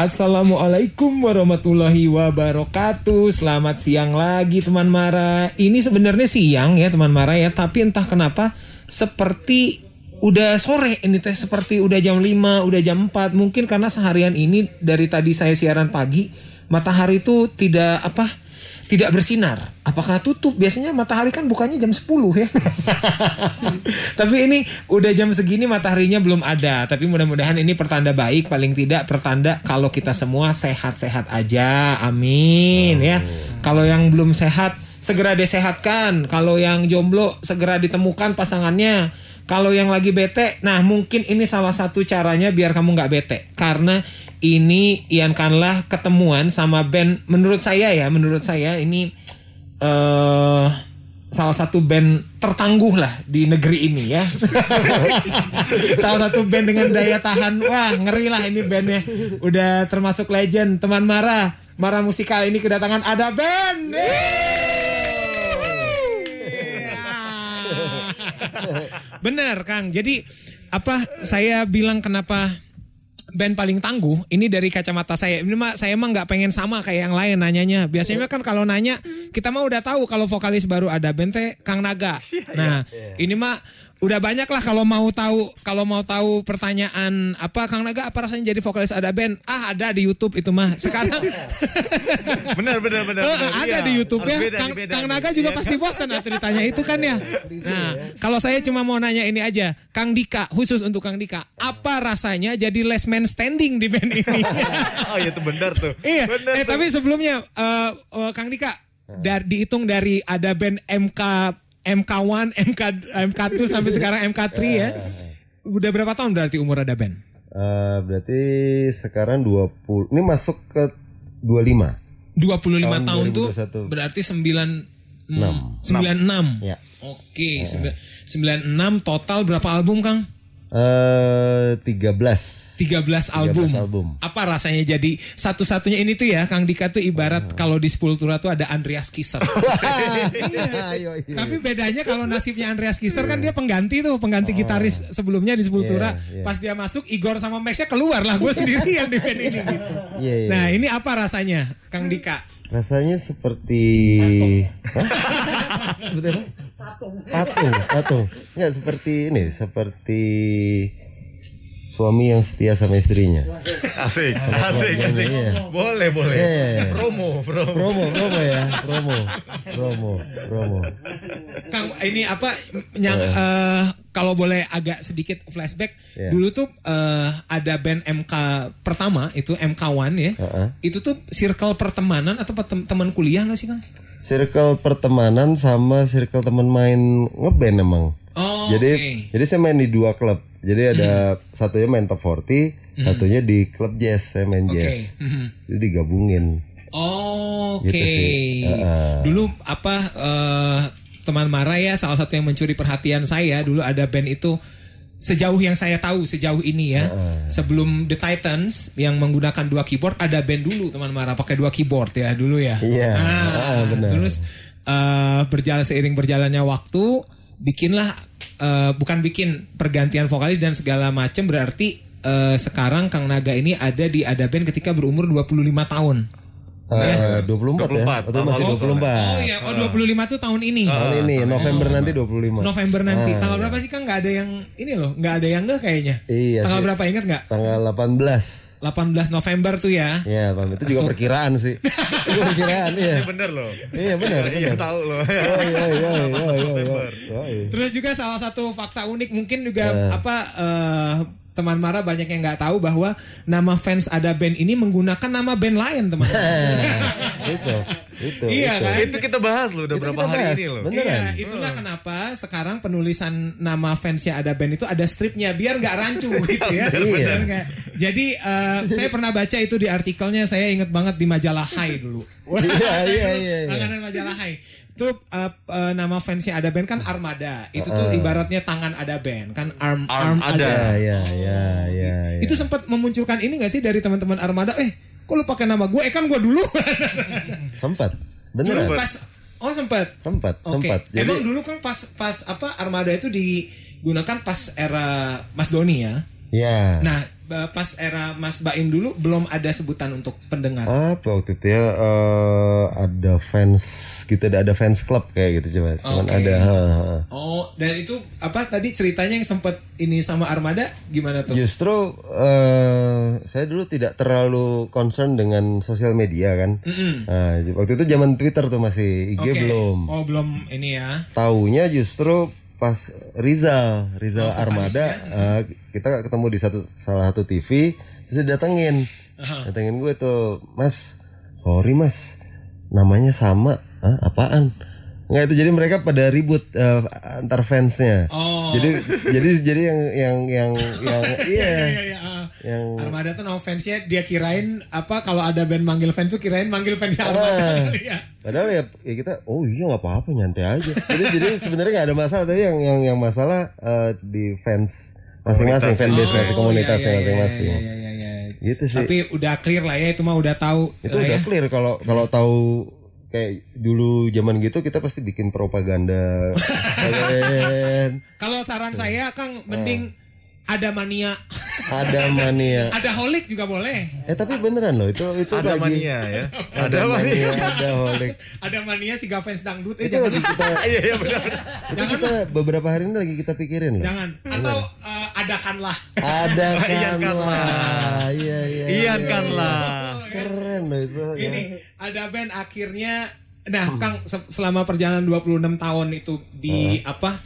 Assalamualaikum warahmatullahi wabarakatuh. Selamat siang lagi teman Mara. Ini sebenarnya siang ya teman Mara ya, tapi entah kenapa seperti udah sore ini teh seperti udah jam 5, udah jam 4. Mungkin karena seharian ini dari tadi saya siaran pagi, matahari itu tidak apa? tidak bersinar. Apakah tutup? Biasanya matahari kan bukannya jam 10 ya. Tapi ini udah jam segini mataharinya belum ada. Tapi mudah-mudahan ini pertanda baik, paling tidak pertanda kalau kita semua sehat-sehat aja. Amin ya. Kalau yang belum sehat segera disehatkan. Kalau yang jomblo segera ditemukan pasangannya. Kalau yang lagi bete, nah mungkin ini salah satu caranya biar kamu nggak bete. Karena ini Ian Kanlah ketemuan sama band, menurut saya ya, menurut saya ini eh salah satu band tertangguh lah di negeri ini ya. salah satu band dengan daya tahan, wah ngeri lah ini bandnya. Udah termasuk legend. Teman Mara, Mara musikal ini kedatangan ada band. Bener Kang. Jadi apa saya bilang kenapa band paling tangguh ini dari kacamata saya. Ini mah saya emang nggak pengen sama kayak yang lain nanyanya. Biasanya kan kalau nanya kita mah udah tahu kalau vokalis baru ada band teh Kang Naga. Nah, ini mah udah banyak lah kalau mau tahu kalau mau tahu pertanyaan apa Kang Naga apa rasanya jadi vokalis ada band? Ah, ada di YouTube itu mah. Sekarang benar benar benar. Oh, benar. ada Iya, di YouTube ya. beda, Kang, beda Kang. Naga juga Iya pasti kan? bosan atau ditanya itu kan ya. Nah, kalau saya cuma mau nanya ini aja, Kang Dika khusus untuk Kang Dika, apa rasanya jadi last man standing di band ini? Oh iya itu benar tuh. iya. Benar Eh tuh. tapi sebelumnya eh, eh, Kang Dika dari dihitung dari ada band MK MK1, MK MK2 sampai sekarang MK3 ya. Udah berapa tahun berarti umur ada band? Eh, berarti sekarang 20 ini masuk ke 25. 25 tahun, Tahun tuh 2021. berarti 9 Enam. 96. Ya. Oke, sembi- 96 total berapa album, Kang? Eh 13. 13 album. album. Apa rasanya jadi satu-satunya ini tuh ya, Kang Dika tuh ibarat kalau di Sepultura tuh ada Andreas Kisser. Ayo, iya. Tapi bedanya kalau nasibnya Andreas Kisser kan dia pengganti tuh, pengganti gitaris sebelumnya di Sepultura. Iya, iya. Pas dia masuk, Igor sama Maxnya keluar lah, gue sendirian di band ini gitu. Iya, iya. Nah ini apa rasanya, Kang Dika? Rasanya seperti Hah? Betul. Patung, patung. Enggak seperti ini, seperti suami yang setia sama istrinya. Asik, asik, asik. Iya. Boleh, boleh. Iya. Promo, promo. Promo, promo ya, promo, promo, promo. Kang ini apa yang eh, kalau boleh agak sedikit flashback Iya. dulu tuh eh, ada band MK pertama itu MK1 ya Heeh. itu tuh circle pertemanan atau tem- teman kuliah nggak sih Kang? Circle pertemanan sama circle teman main ngeband emang. Oh, jadi oke. jadi saya main di dua klub. Jadi ada satunya main top 40, satunya di klub jazz, saya main Oke. jazz. Mhm. Jadi digabungin. Oh, Oke. Gitu sih. Heeh. Dulu apa eh, teman Mara ya salah satu yang mencuri perhatian saya dulu ada band itu sejauh yang saya tahu sejauh ini ya sebelum The Titans yang menggunakan dua keyboard ada band dulu teman Mara pakai dua keyboard ya dulu ya. Iya. Ah, Ah, benar. Terus eh, berjalan seiring berjalannya waktu bikinlah eh, bukan bikin pergantian vokalis dan segala macam berarti eh, sekarang Kang Naga ini ada di ada band ketika berumur 25 tahun. Eh, 24, ya? 24, Atau masih tahun 24? Oh iya, oh 25 tuh tahun ini. Tahun ini, November nanti 25. November nanti. Tanggal berapa sih Kang? Nggak ada yang ini loh, nggak ada yang enggak kayaknya. Iya Tanggal sih. berapa ingat nggak? Tanggal 18. 18 November tuh ya. Ya, Bang, itu juga perkiraan sih. itu perkiraan, iya. Ini bener loh. Iya, benar, Iya tahu loh. Oh, iya, iya, iya, iya, iya. Oh, iya. Terus juga salah satu fakta unik mungkin juga apa eh, teman Mara banyak yang nggak tahu bahwa nama fans ada band ini menggunakan nama band lain teman. itu, itu. Iya itu. kan? Itu kita bahas loh udah Itu berapa hari bahas. ini loh. Beneran. Iya, itulah kenapa sekarang penulisan nama fansnya ada band itu ada stripnya biar nggak rancu gitu ya. Iya. Jadi eh, saya pernah baca itu di artikelnya, saya inget banget di majalah Hai dulu. Wah, Iya, iya, iya, iya. Majalah Hai. Itu eh, eh, nama fansnya ada band kan Armada. Itu tuh ibaratnya tangan ada band kan arm arm, Arm ada. ada. Ya, ya, ya, ya, ya. Itu sempat memunculkan ini gak sih dari teman-teman Armada? Eh, kok lu pakai nama gue? Eh kan gue dulu. sempat. dulu Beneran. pas Oh sempat. Sempat, sempat. Jadi Emang dulu kan pas pas apa Armada itu digunakan pas era Mas Doni ya. Ya. Nah, ba- pas era Mas Baim dulu belum ada sebutan untuk pendengar. Apa waktu itu ya eh, ada fans kita ada ada fans club kayak gitu coba. Cuman Oke. ada. ha, ha. Oh, dan itu apa tadi ceritanya yang sempat ini sama Armada gimana tuh? Justru eh, saya dulu tidak terlalu concern dengan sosial media kan. Mm-mm. Nah, waktu itu zaman Twitter tuh masih IG Oke. belum. Oh, belum ini ya. Taunya justru pas Rizal, Rizal Oh, Armada, eh, kita ketemu di satu salah satu TV, terus dia datengin, datengin gue tuh, Mas, sorry Mas, namanya sama, Hah, apaan? Nggak itu jadi mereka pada ribut eh, antar fansnya. Oh. Jadi jadi jadi yang yang yang yang iya Iya, iya, ah. Yang Armada tuh no fansnya dia kirain apa kalau ada band manggil fans tuh kirain manggil fansnya Armada Ah. kali ya. Padahal ya, ya kita, oh iya nggak apa-apa nyantai aja. Jadi jadi sebenarnya nggak ada masalah, tapi yang yang yang masalah eh, di fans masing-masing, fanbase masing Oh, komunitasnya iya, iya, masing-masing. iya, iya, iya, iya. Gitu sih. Tapi udah clear lah ya itu mah udah tahu itu udah ya. clear kalau kalau tahu kayak dulu zaman gitu kita pasti bikin propaganda. Kalian Kalau saran saya Kang mending ada mania, ada mania. ada holik juga boleh. Eh tapi beneran loh itu itu Ada lagi mania ya. ada mania, ada holik. Ada mania si fans dangdut eh Itu jangan lagi kita Iya iya benar. itu kita beberapa hari ini lagi kita pikirin loh. jangan atau eh, adakanlah. Ada Iyan kan Kanlah. lah. Iya iya. Iya. kan lah. Keren loh itu. ya. Ini ada band akhirnya nah Kang se- selama perjalanan 26 tahun itu di apa?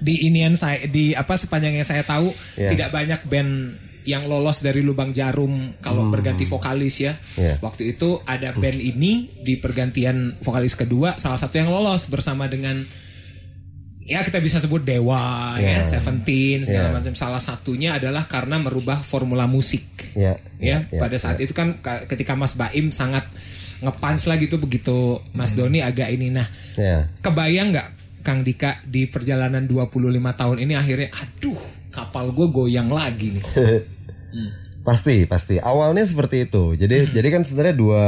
Di inian saya di apa sepanjang yang saya tahu Ya. tidak banyak band yang lolos dari lubang jarum kalau berganti vokalis ya. Ya. Waktu itu ada band ini di pergantian vokalis kedua salah satu yang lolos bersama dengan ya kita bisa sebut Dewa ya, Ya. Seventeen segala Ya. macam. Salah satunya adalah karena merubah formula musik Ya. ya, pada saat itu kan ka- ketika Mas Baim sangat ngepans lah gitu begitu Mas Doni agak ini nah Ya. kebayang nggak Kang Dika di perjalanan 25 tahun ini akhirnya aduh kapal gue goyang lagi nih Pasti, pasti. Awalnya seperti itu. Jadi, jadi kan sebenarnya dua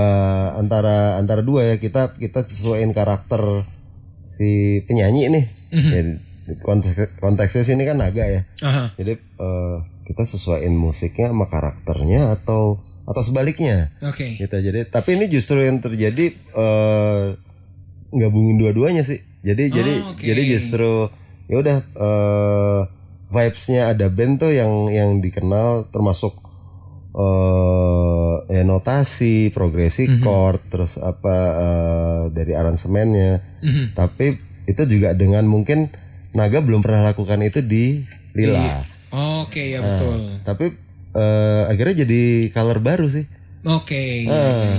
antara antara dua ya kita kita sesuaiin karakter si penyanyi nih. Jadi, konteks, konteksnya sini kan naga ya. Aha. Jadi eh, kita sesuaiin musiknya sama karakternya atau atau sebaliknya. oke Gitu. Jadi tapi ini justru yang terjadi eh gabungin dua-duanya sih. Jadi jadi oke. jadi justru ya udah eh vibes-nya ada band tuh yang yang dikenal termasuk eh ya notasi, progresi chord, terus apa eh, dari aransemennya. Mhm. Tapi itu juga dengan mungkin Naga belum pernah lakukan itu di Lila. oke ya betul Tapi eh, akhirnya jadi color baru sih. oke ya,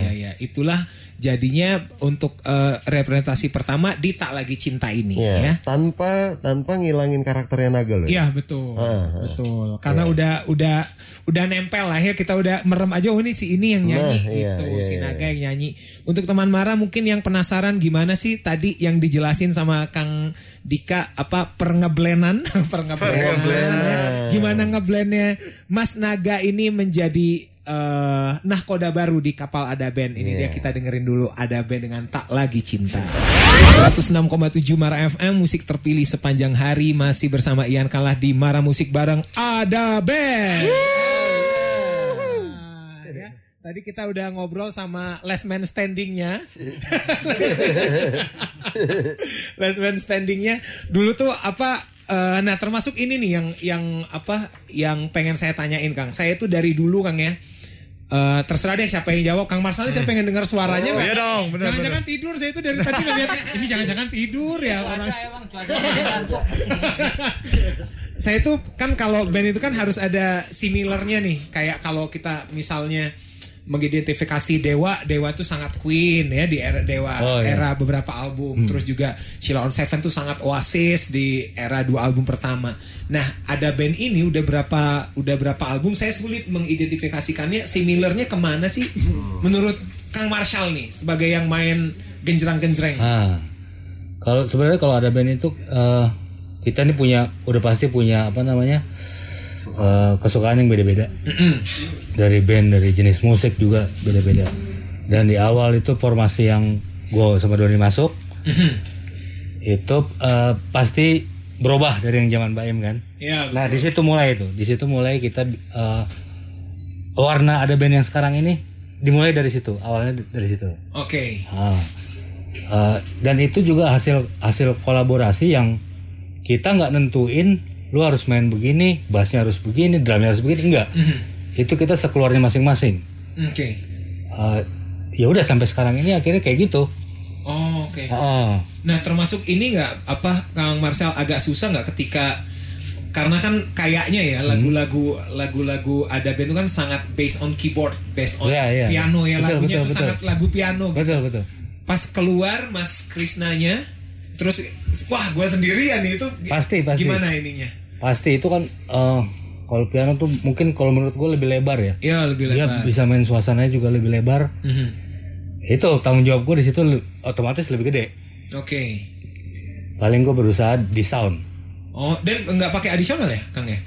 ya, ya. itulah jadinya untuk eh, representasi pertama di tak lagi cinta ini Iya, ya Tanpa tanpa ngilangin karakternya Naga loh. Iya betul, Ah, betul. Karena udah udah udah nempel lah ya kita udah merem aja oh ini si ini yang nyanyi Nah, iya, gitu, iya, si iya. Naga yang nyanyi. Untuk teman Mara mungkin yang penasaran gimana sih tadi yang dijelasin sama Kang Dika apa perngeblenan, perngeblenan. ya. Gimana ngeblendnya Mas Naga ini menjadi eh nahkoda baru di kapal ada band. Ini dia Iya. kita dengerin dulu ada band dengan tak lagi cinta. 106,7 Mara FM musik terpilih sepanjang hari. Masih bersama Ian Kalah di Mara Musik bareng ada band. Ya, Tadi kita udah ngobrol sama last man standingnya. Last man standingnya. Dulu tuh apa eh, nah termasuk ini nih yang yang apa yang pengen saya tanyain Kang. Saya itu dari dulu Kang ya Eh, terserah deh siapa yang jawab Kang Marsali saya pengen dengar suaranya nggak? Iya dong, benar, Jangan-jangan tidur saya itu dari tadi ngeliat ini jangan-jangan tidur ya orang. saya itu kan kalau band itu kan harus ada similarnya nih kayak kalau kita misalnya mengidentifikasi Dewa, Dewa tuh sangat Queen ya di era Dewa Oh, iya. era beberapa album. Terus juga Sheila on Seven tuh sangat Oasis di era dua album pertama. Nah, ada band ini udah berapa udah berapa album saya sulit mengidentifikasikannya similarnya ke mana sih menurut Kang Marshall nih sebagai yang main genjreng-genjreng. Ah, kalau sebenarnya kalau ada band itu eh, kita nih punya udah pasti punya apa namanya eh, kesukaan yang beda-beda dari band dari jenis musik juga beda-beda dan di awal itu formasi yang gue sama Doni masuk itu eh, pasti berubah dari yang zaman Baim kan. Ya. Nah di situ mulai itu, di situ mulai kita eh, warna ada band yang sekarang ini dimulai dari situ, awalnya dari situ. Oke. Ah. Eh, dan itu juga hasil hasil kolaborasi yang kita nggak nentuin lu harus main begini, bassnya harus begini, drumnya harus begini, enggak. Itu kita sekeluarnya masing-masing. Oke. Eh, ya udah sampai sekarang ini akhirnya kayak gitu. Oh, oke. Ah. Nah, termasuk ini nggak apa Kang Marcel agak susah nggak ketika karena kan kayaknya ya lagu-lagu lagu-lagu ada band itu kan sangat based on keyboard, based on Iya, iya. piano ya Betul, lagunya betul, itu betul. sangat lagu piano. gitu. Betul betul. Pas keluar Mas Krisnanya, terus wah gue sendirian itu Pasti, pasti. gimana ininya? Pasti itu kan eh, kalau piano tuh mungkin kalau menurut gue lebih lebar ya. Ya lebih Dia lebar. bisa main suasananya juga lebih lebar. Mhm. Itu tanggung jawab gue di situ otomatis lebih gede. Oke. Paling gue berusaha di sound. Oh, dan nggak pakai adisional ya, Kang ya?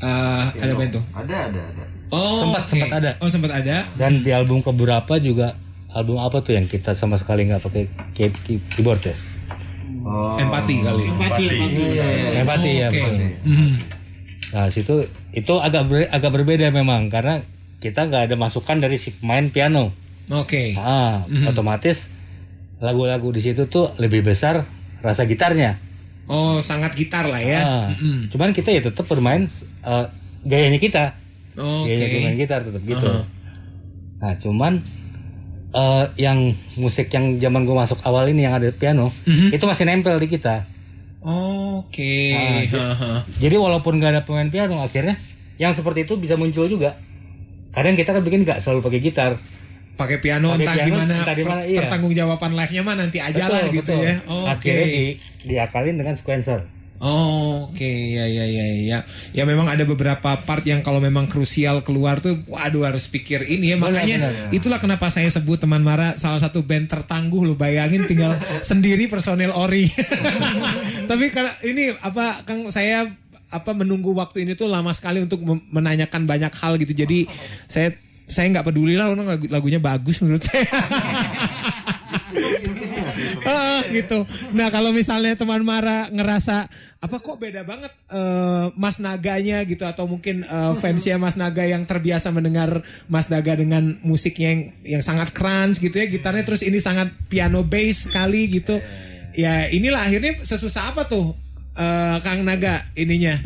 Eh, ada band tuh. Ada, ada, ada. Oh, Sempat- oke. sempat ada. Oh, sempat ada. Dan di album keberapa juga album apa tuh yang kita sama sekali nggak pakai key- key- keyboard ya? Oh. Empati kali. Empati, empati. Empati ya Oke. betul. Mhm. Nah situ itu agak ber- agak berbeda memang karena kita nggak ada masukan dari si pemain piano. Oke. Ah, otomatis lagu-lagu di situ tuh lebih besar rasa gitarnya. Oh, sangat gitar lah ya. Ah, Mm-mm. Cuman kita ya tetap bermain eh, gayanya kita, Oke. gayanya bermain gitar tetap gitu. Aha. Nah cuman eh, yang musik yang zaman gue masuk awal ini yang ada piano Mhm. itu masih nempel di kita. Oke. Ah, gitu. Haha. Jadi walaupun nggak ada pemain piano akhirnya yang seperti itu bisa muncul juga. Kadang kita kan bikin nggak selalu pakai gitar. Pakai piano Pakai entah piano, gimana, entah di mana, per- iya. pertanggungjawaban live-nya mah nanti aja lah gitu betul. ya. Oke. Akhirnya di, diakalin dengan sequencer. Oh, Oke, ya ya ya ya. Ya memang ada beberapa part yang kalau memang krusial keluar tuh waduh harus pikir ini ya. Makanya benar, benar. itulah kenapa saya sebut teman Mara salah satu band tertangguh lo bayangin tinggal sendiri personel ori. Tapi karena ini apa Kang saya apa menunggu waktu ini tuh lama sekali untuk menanyakan banyak hal gitu. Jadi saya saya nggak peduli lah orang lagu, lagunya bagus menurut saya. Gitu. Nah kalau misalnya teman Mara ngerasa apa kok beda banget eh, Mas Naganya gitu atau mungkin eh, fansnya Mas Naga yang terbiasa mendengar Mas Naga dengan musiknya yang yang sangat crunch gitu ya gitarnya terus ini sangat piano bass sekali gitu. Ya inilah akhirnya sesusah apa tuh eh, Kang Naga ininya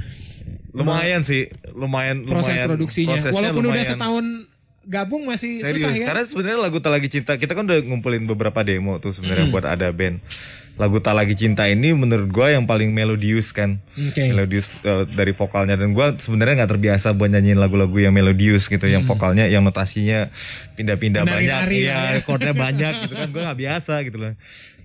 Lumayan sih, lumayan proses lumayan. produksinya. Prosesnya Walaupun udah lumayan. setahun gabung masih Serius, susah ya. karena sebenarnya lagu Tak Lagi Cinta kita kan udah ngumpulin beberapa demo tuh sebenarnya buat ada band. Lagu Tak Lagi Cinta ini menurut gua yang paling melodius kan. Oke. Melodius eh, dari vokalnya dan gua sebenarnya nggak terbiasa buat nyanyiin lagu-lagu yang melodius gitu, yang vokalnya yang notasinya pindah-pindah banyak, ya. ya, chordnya banyak gitu kan. Gua nggak biasa gitu loh.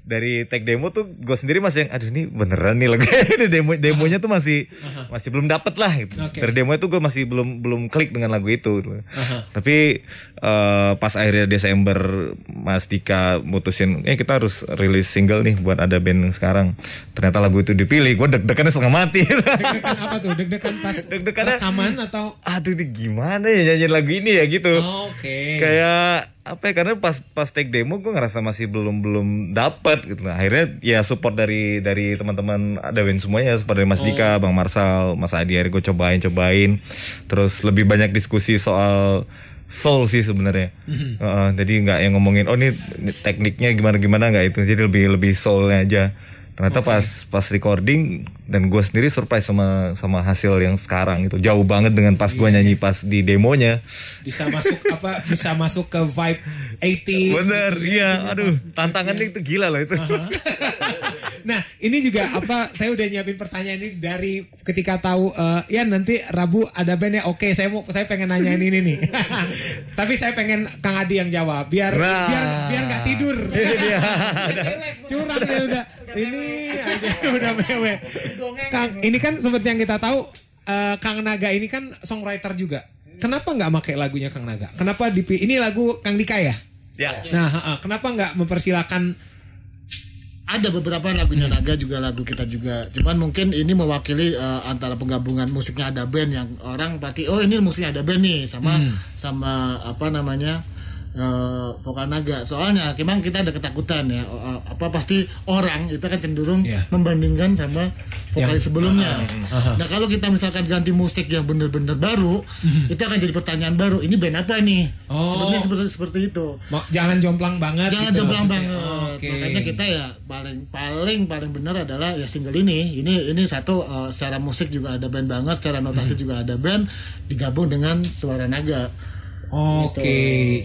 Dari tag demo tuh gue sendiri masih yang aduh ini beneran nih lagu ini demo demonya tuh masih masih belum dapet lah gitu. Oke. Dari demo itu gue masih belum belum klik dengan lagu itu gitu. Aha. Tapi eh, pas akhirnya Desember Mas Dika mutusin, eh kita harus rilis single nih buat ada band yang sekarang. Ternyata lagu itu dipilih, gue deg-degannya setengah mati. Deg-degan apa tuh? Deg-degan pas Deg-degannya- rekaman atau Aduh ini gimana ya nyanyiin lagu ini ya gitu. Oke. Kayak apa ya karena pas pas take demo gue ngerasa masih belum belum dapat gitu. Nah, akhirnya ya support dari dari teman-teman ada band semuanya support dari Mas Dika Bang Marsal Mas Adi akhirnya gue cobain cobain. Terus lebih banyak diskusi soal soul sih sebenarnya. Heeh, jadi nggak yang ngomongin oh ini tekniknya gimana gimana nggak itu? Jadi lebih lebih soulnya aja ternyata pas pas recording dan gue sendiri surprise sama sama hasil yang sekarang itu jauh banget dengan pas gue nyanyi pas di demonya bisa masuk apa bisa masuk ke vibe 80s Bener, gitu ya. iya. Aduh, tantangannya itu gila loh itu. Nah ini juga apa saya udah nyiapin pertanyaan ini dari ketika tahu eh, ya nanti Rabu ada bandnya oke saya mau saya pengen nanyain ini nih. Tapi saya pengen Kang Adi yang jawab biar Nah. biar biar nggak tidur. Iya. curang ya udah. Ini aja udah mewe Kang ini kan seperti yang kita tahu eh, Kang Naga ini kan songwriter juga. Kenapa nggak pakai lagunya Kang Naga? Kenapa dipi ini lagu Kang Dika ya? Ya. nah kenapa nggak mempersilahkan Ada beberapa lagunya Naga juga lagu kita juga. Cuman mungkin ini mewakili eh, antara penggabungan musiknya ada band yang orang berarti oh ini musiknya ada band nih sama sama apa namanya eh, vokal naga. Soalnya memang kita ada ketakutan ya eh, apa pasti orang itu kan cenderung Iya. membandingkan sama vokalis sebelumnya. Nah, kalau kita misalkan ganti musik yang bener-bener baru, itu akan jadi pertanyaan baru. Ini band apa nih? Oh. Sebenarnya seperti seperti itu. Jangan jomplang banget Jangan gitu jomplang maksudnya. banget. Oke. Makanya kita ya paling paling paling benar adalah ya single ini. Ini ini satu eh, secara musik juga ada band banget, secara notasi Hmm. juga ada band digabung dengan suara naga. Oke,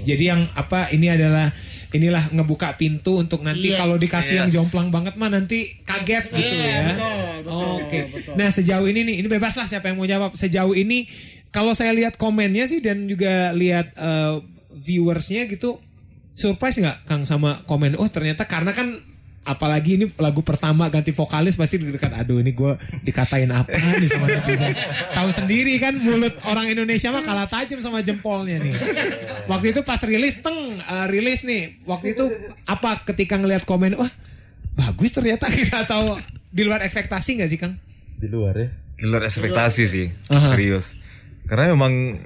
jadi yang apa ini adalah inilah ngebuka pintu untuk nanti Iya. kalau dikasih yang jomplang banget mah nanti kaget gitu Iya, ya. betul, betul, Oke. betul. Nah, sejauh ini nih, ini bebas lah siapa yang mau jawab. Sejauh ini kalau saya lihat komennya sih dan juga lihat eh, viewersnya gitu surprise nggak Kang sama komen? Oh, ternyata karena kan apalagi ini lagu pertama ganti vokalis pasti dekat aduh ini gue dikatain apa nih sama netizen tahu sendiri kan mulut orang Indonesia mah kalah tajam sama jempolnya nih waktu itu pas rilis teng eh, rilis nih waktu itu apa ketika ngelihat komen wah bagus ternyata kita tahu di luar ekspektasi nggak sih Kang Di luar ya. Di luar ekspektasi sih, Aha. serius. Karena memang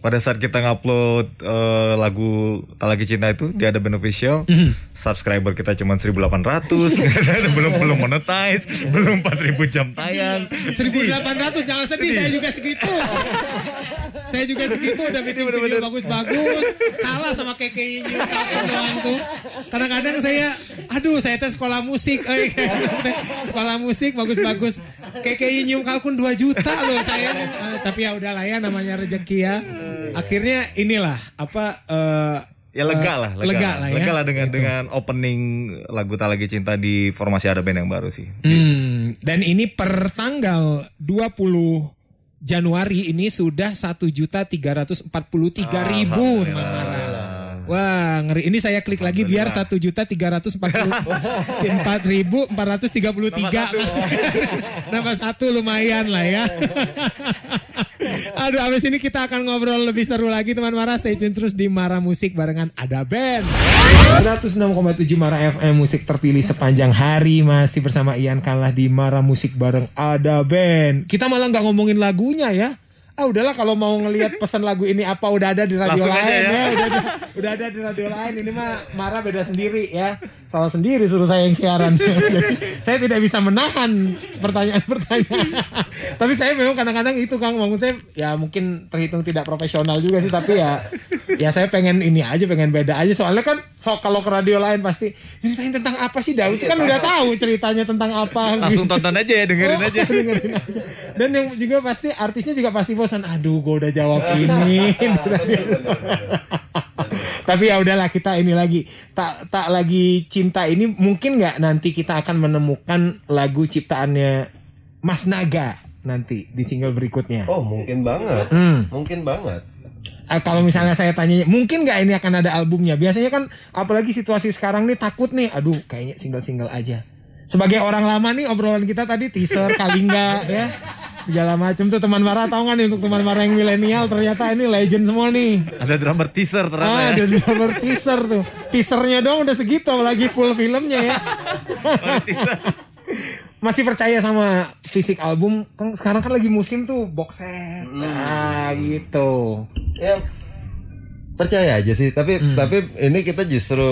pada saat kita ngupload eh, lagu Tak Lagi Cinta itu di ada beneficial, subscriber kita cuma 1800, belum belum monetize, belum 4000 jam tayang. 1800 jangan sedih. saya juga segitu saya juga segitu udah bikin video bagus-bagus. Kalah sama KKI doang tuh kadang-kadang saya aduh saya tuh sekolah musik. Eh, sekolah musik bagus-bagus. KKI nyium kalkun 2 juta loh saya. Eh, tapi ya udahlah ya namanya rezeki ya. Akhirnya inilah apa eh, Ya lega lah, lega, lah ya. Lega lah dengan Gitu. dengan opening lagu Tak Lagi Cinta di formasi ada band yang baru sih. Hmm, dan ini per tanggal 20 Januari ini sudah 1.343.000 ribu teman Mara. Wah, ngeri. Ini saya klik lagi biar 1.344.433. Nambah satu lumayan lah ya. Aduh, abis ini kita akan ngobrol lebih seru lagi teman Mara. Stay tune terus di Mara Musik barengan Ada Band. 106,7 Mara FM musik terpilih sepanjang hari masih bersama Ian Kalah di Mara Musik bareng Ada Band. Kita malah nggak ngomongin lagunya ya. Ah udahlah kalau mau ngelihat pesan lagu ini apa udah ada di radio Langsung lain ya. ya. Udah ada, udah ada di radio lain. Ini mah Mara beda sendiri ya. Salah sendiri suruh saya yang siaran. Saya tidak bisa menahan pertanyaan-pertanyaan. tapi saya memang kadang-kadang itu Kang maksudnya ya mungkin terhitung tidak profesional juga sih tapi ya ya saya pengen ini aja pengen beda aja soalnya kan so kalau ke radio lain pasti ini pengen tentang apa sih Daud kan udah tahu ceritanya tentang apa Langsung gitu. tonton aja ya, dengerin Oh, aja. dengerin aja. Dan yang juga pasti artisnya juga pasti bosan. Aduh, gue udah jawab ini. Tapi ya udahlah kita ini lagi tak tak lagi cinta ini mungkin nggak nanti kita akan menemukan lagu ciptaannya Mas Naga nanti di single berikutnya. Oh mungkin banget. Hmm. Mungkin banget. Ah, kalau misalnya saya tanya mungkin nggak ini akan ada albumnya biasanya kan apalagi situasi sekarang nih takut nih aduh kayaknya single-single aja sebagai orang lama nih obrolan kita tadi teaser kalingga ya segala macam tuh teman Mara tahu nggak nih untuk teman Mara yang milenial ternyata ini legend semua nih Ada drummer teaser ternyata ah ya. ada drummer teaser tuh teasernya dong udah segitu apalagi full filmnya ya masih percaya sama fisik album kan sekarang kan lagi musim tuh box set nah gitu Ya percaya aja sih. Tapi tapi ini kita justru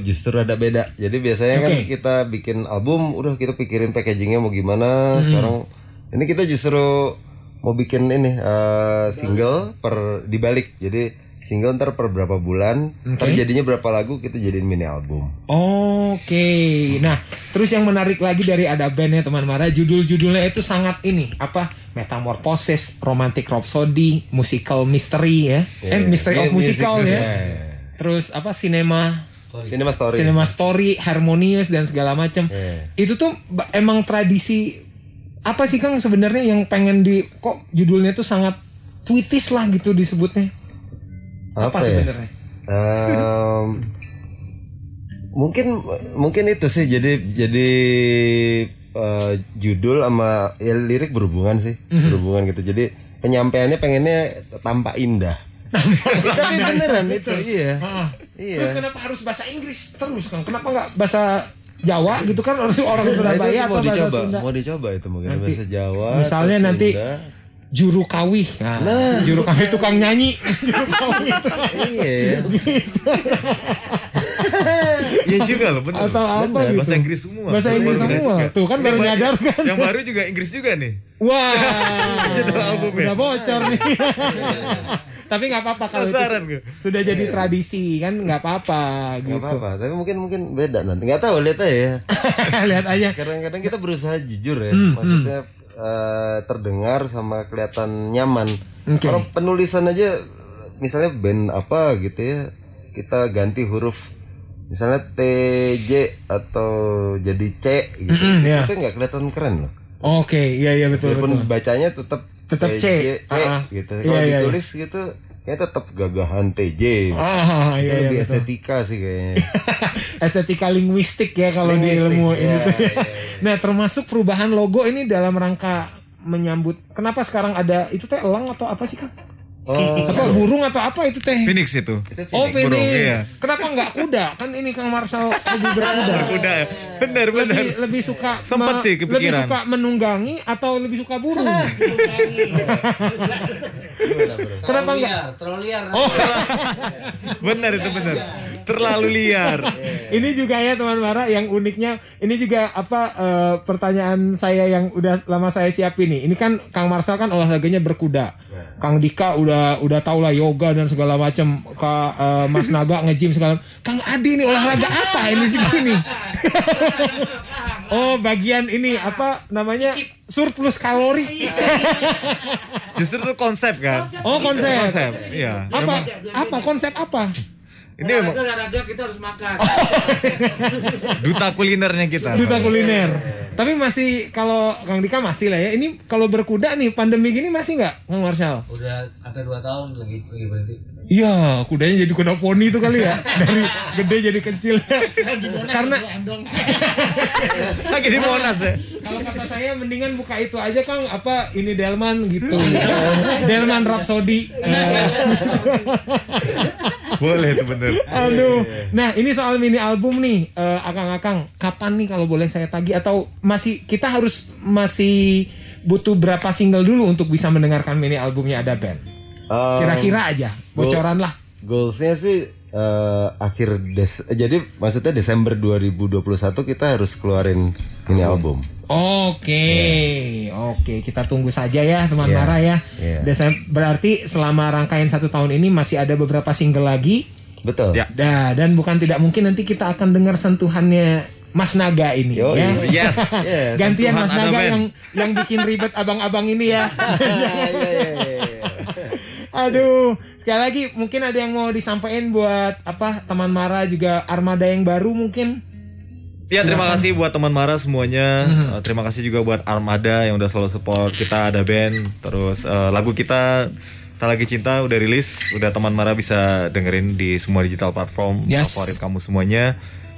justru ada beda. Jadi biasanya kan Oke. kita bikin album udah kita pikirin packagingnya mau gimana. Sekarang ini kita justru mau bikin ini eh, single per dibalik. Jadi single ntar per berapa bulan, ntar Oke. jadinya berapa lagu kita jadiin mini album. Oke, nah terus yang menarik lagi dari ada bandnya teman Mara, judul-judulnya itu sangat ini apa? Metamorphosis, Romantic Rhapsody, Musical Mystery ya, eh Mystery of Iya, Musical music- ya. iya. Terus apa? Cinema, Cinema Story. Cinema Story, Harmonious dan segala macam. Iya. Itu tuh emang tradisi apa sih Kang sebenarnya yang pengen di kok judulnya tuh sangat puitis lah gitu disebutnya. Apa, Apa ya? sebenarnya? Em, mungkin mungkin itu sih jadi jadi eh, judul sama ya lirik berhubungan sih Mhm. berhubungan gitu jadi penyampaiannya pengennya tampak indah tapi beneran itu iya Ah. iya Terus kenapa harus bahasa Inggris terus kan? Kenapa nggak bahasa Jawa gitu kan orang orang Nah, itu Surabaya mau atau bahasa dicoba Sunda? mau dicoba itu mungkin Nanti, bahasa Jawa misalnya nanti Sunda. juru kawih. Nah, juru kawih tukang nyanyi. juru kawih itu. Iya. Iya juga loh bener. Atau apa gitu. Bahasa Inggris semua. Bahasa Inggris semua. Tuh kan baru nyadar kan. Yang baru juga Inggris juga nih. Wah, albumnya. udah bocor nih. Tapi nggak apa-apa kalau itu gue. sudah jadi tradisi kan nggak apa-apa Gak gitu. apa-apa, tapi mungkin mungkin beda nanti. Nggak tahu lihat aja ya. Lihat aja. Kadang-kadang kita berusaha jujur ya, Hmm, maksudnya eh, terdengar sama kelihatan nyaman. Oke. Orang penulisan aja, misalnya band apa gitu ya, kita ganti huruf, misalnya TJ atau jadi C gitu, Mm-mm, ya. itu nggak kelihatan keren loh. Oke, iya iya betul Walaupun betul. bacanya tetap Tetap C. TJ, C Ah, ah. gitu. Iya, Kalau iya, iya. ditulis gitu, ya tetap gagahan TJ. Ah, iya, iya, lebih betul. estetika sih kayaknya. Estetika linguistik ya kalau di ilmu iya, ini tuh. iya, iya. Nah, termasuk perubahan logo ini dalam rangka menyambut. Kenapa sekarang ada itu teh elang atau apa sih Kang? Oh, Apa burung atau apa itu teh? Phoenix itu. itu Oh, Phoenix. burung, Phoenix. iya. Kenapa nggak kuda? Kan ini Kang Marsal lebih berkuda. Udah, bener bener. lebih lebih suka Sempet sih lebih kepikiran. suka menunggangi atau lebih suka burung? Kenapa enggak? liar, terlalu liar. Oh, Bener itu bener. Terlalu liar. ini juga ya teman Mara yang uniknya ini juga apa eh, pertanyaan saya yang udah lama saya siapin nih. Ini kan Kang Marsal kan olahraganya berkuda. Kang Dika udah udah tau lah yoga dan segala macam. Kak eh, Mas Naga nge-gym segala. Kang Adi ini olahraga apa ini sih ini? oh, bagian ini apa namanya? Surplus kalori. Justru itu konsep kan. Oh, konsep. Konsep. Iya. Apa? Apa konsep apa? Ini emang olahraga kita harus makan. duta kulinernya kita. Duta kuliner. Tapi masih kalau Kang Dika masih lah ya. Ini kalau berkuda nih pandemi gini masih nggak Kang Marshall? Udah hampir 2 tahun lagi lagi berhenti. Iya, kudanya jadi kuda poni itu kali ya. Dari gede jadi kecil. Karena Lagi di Monas ya. kalau kata saya mendingan buka itu aja Kang apa ini Delman gitu. Delman Rhapsody. Eh, Boleh itu bener. Aduh. Nah, ini soal mini album nih, eh, Akang-akang. Kapan nih kalau boleh saya tagih atau masih kita harus masih butuh berapa single dulu untuk bisa mendengarkan mini albumnya ada band? Um, Kira-kira aja, bocoran lah. Goalsnya sih eh, akhir des jadi maksudnya Desember 2021 kita harus keluarin ini album. Oke, oke, kita tunggu saja ya teman Iya, Mara ya. iya. Desem- berarti selama rangkaian satu tahun ini masih ada beberapa single lagi. Betul. Ya. Dah, dan bukan tidak mungkin nanti kita akan dengar sentuhannya Mas Naga ini Yo, ya. Yes. Yes. Gantian sentuhan Mas Naga yang yang bikin ribet abang-abang ini ya. Aduh, sekali lagi mungkin ada yang mau disampaikan buat apa teman Mara juga armada yang baru mungkin. Ya terima kasih buat teman Mara semuanya. Mhm. Eh, terima kasih juga buat Armada yang udah selalu support kita ada band. Terus eh, lagu kita Tak lagi cinta udah rilis, udah teman Mara bisa dengerin di semua digital platform Yes. favorit kamu semuanya.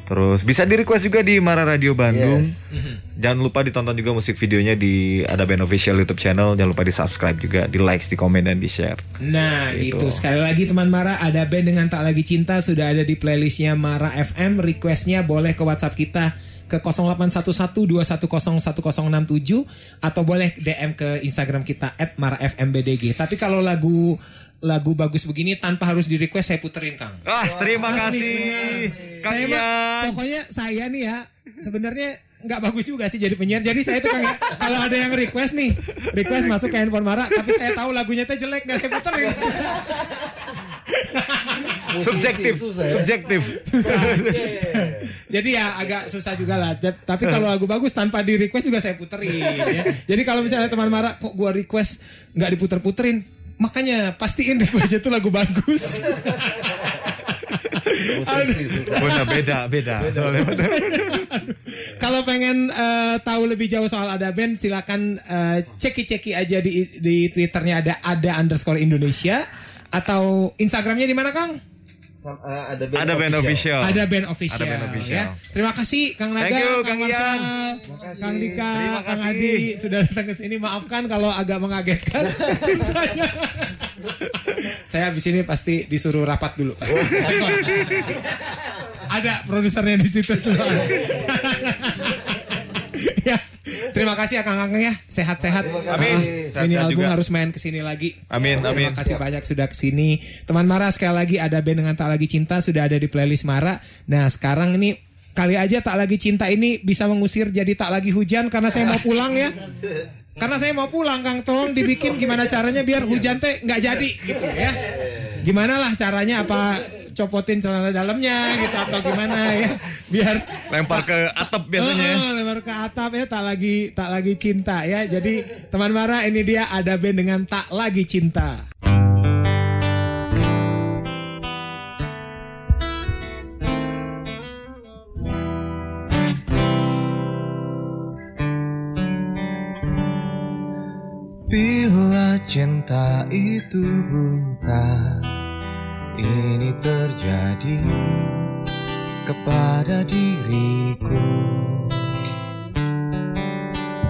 Terus bisa di request juga di Mara Radio Bandung. Jangan lupa ditonton juga musik videonya di ada band official YouTube channel. Jangan lupa di subscribe juga, di likes, di komen dan di share. Nah itu sekali lagi teman Mara ada band dengan tak lagi cinta sudah ada di playlistnya Mara FM requestnya boleh ke WhatsApp kita ke 081121101067 atau boleh DM ke Instagram kita @marafmbdg. Tapi kalau lagu lagu bagus begini tanpa harus di request saya puterin Kang. Ah, terima Asli, kasih. Saya mah, pokoknya saya nih ya sebenarnya nggak bagus juga sih jadi penyiar. Jadi saya tuh kayak kalau ada yang request nih, request masuk ke handphone Mara, tapi saya tahu lagunya tuh jelek nggak saya puterin. Subjektif, Susah ya. subjektif. Jadi ya agak susah juga lah. Tapi kalau lagu bagus tanpa di request juga saya puterin. Ya. Jadi kalau misalnya teman Mara kok gua request nggak diputer-puterin, makanya pastiin requestnya itu lagu bagus. Benar, beda, beda. Kalau pengen eh, tahu lebih jauh soal ada band, silakan eh, ceki-ceki aja di di twitternya ada ada underscore Indonesia atau Instagramnya di mana Kang? Eh, ada band, Ada band official. Ada band official. Ada band official. Ya. Terima kasih Kang Naga, Thank you, Kang Kang Ian. Kang Dika, Terima Kang kasih. Adi sudah datang ke sini. Maafkan kalau agak mengagetkan. saya habis ini pasti disuruh rapat dulu pasti. Ada produsernya di situ tuh. ya. Terima kasih ya Kang Kang ya. Sehat-sehat. Amin. Ah, Ini album juga. harus main ke sini lagi. Amin, amin. Terima kasih banyak sudah ke sini. Teman Mara sekali lagi ada band dengan Tak Lagi Cinta sudah ada di playlist Mara. Nah sekarang ini kali aja Tak Lagi Cinta ini bisa mengusir jadi Tak Lagi Hujan karena saya mau pulang ya. Karena saya mau pulang Kang, tolong dibikin gimana caranya biar hujan teh nggak jadi gitu ya. Gimana lah caranya apa copotin celana dalamnya gitu atau gimana ya biar Lempar ke atap biasanya. ya. Oh, lempar ke atap ya tak lagi tak lagi cinta ya. Jadi teman Mara ini dia ada band dengan tak lagi cinta. Bila cinta itu buta Ini terjadi kepada diriku.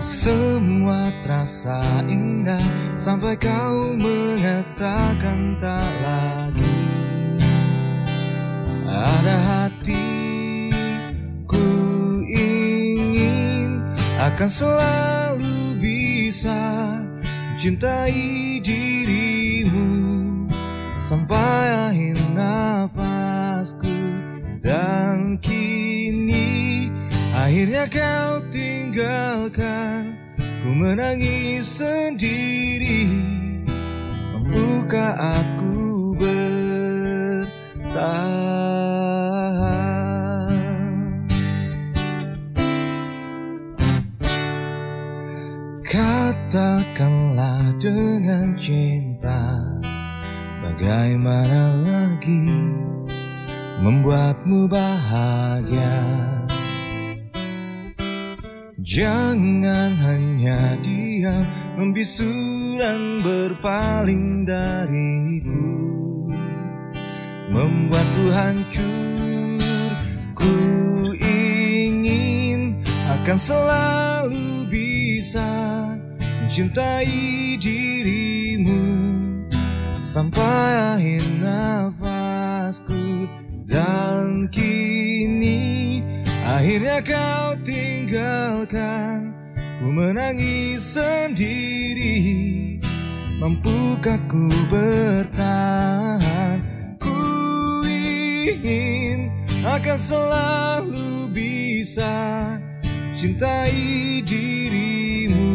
Semua terasa indah Sampai kau mengatakan tak lagi. Ada hati ku ingin Akan selalu bisa Cintai dirimu Sampai akhir nafasku. Dan kini Akhirnya kau tinggalkan. Ku menangis sendiri. Mampukah aku bertahan? Katakanlah dengan cinta Bagaimana lagi Membuatmu bahagia? Jangan hanya diam Membisu dan berpaling dariku. Membuatku hancur. Ku ingin Akan selalu bisa Mencintai dirimu Sampai akhir nafasku. Dan kini Akhirnya kau tinggalkan. Ku menangis sendiri. Mampukah ku bertahan? Ku ingin akan selalu bisa Cintai dirimu.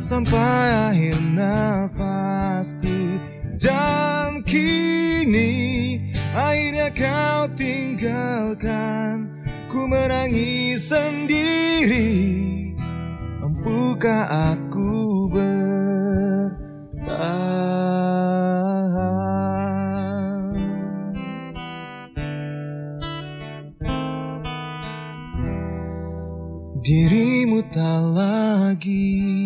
Sampai akhir nafasku Dan kini Akhirnya kau tinggalkan Ku menangis sendiri. Mampukah aku bertahan? Dirimu tak lagi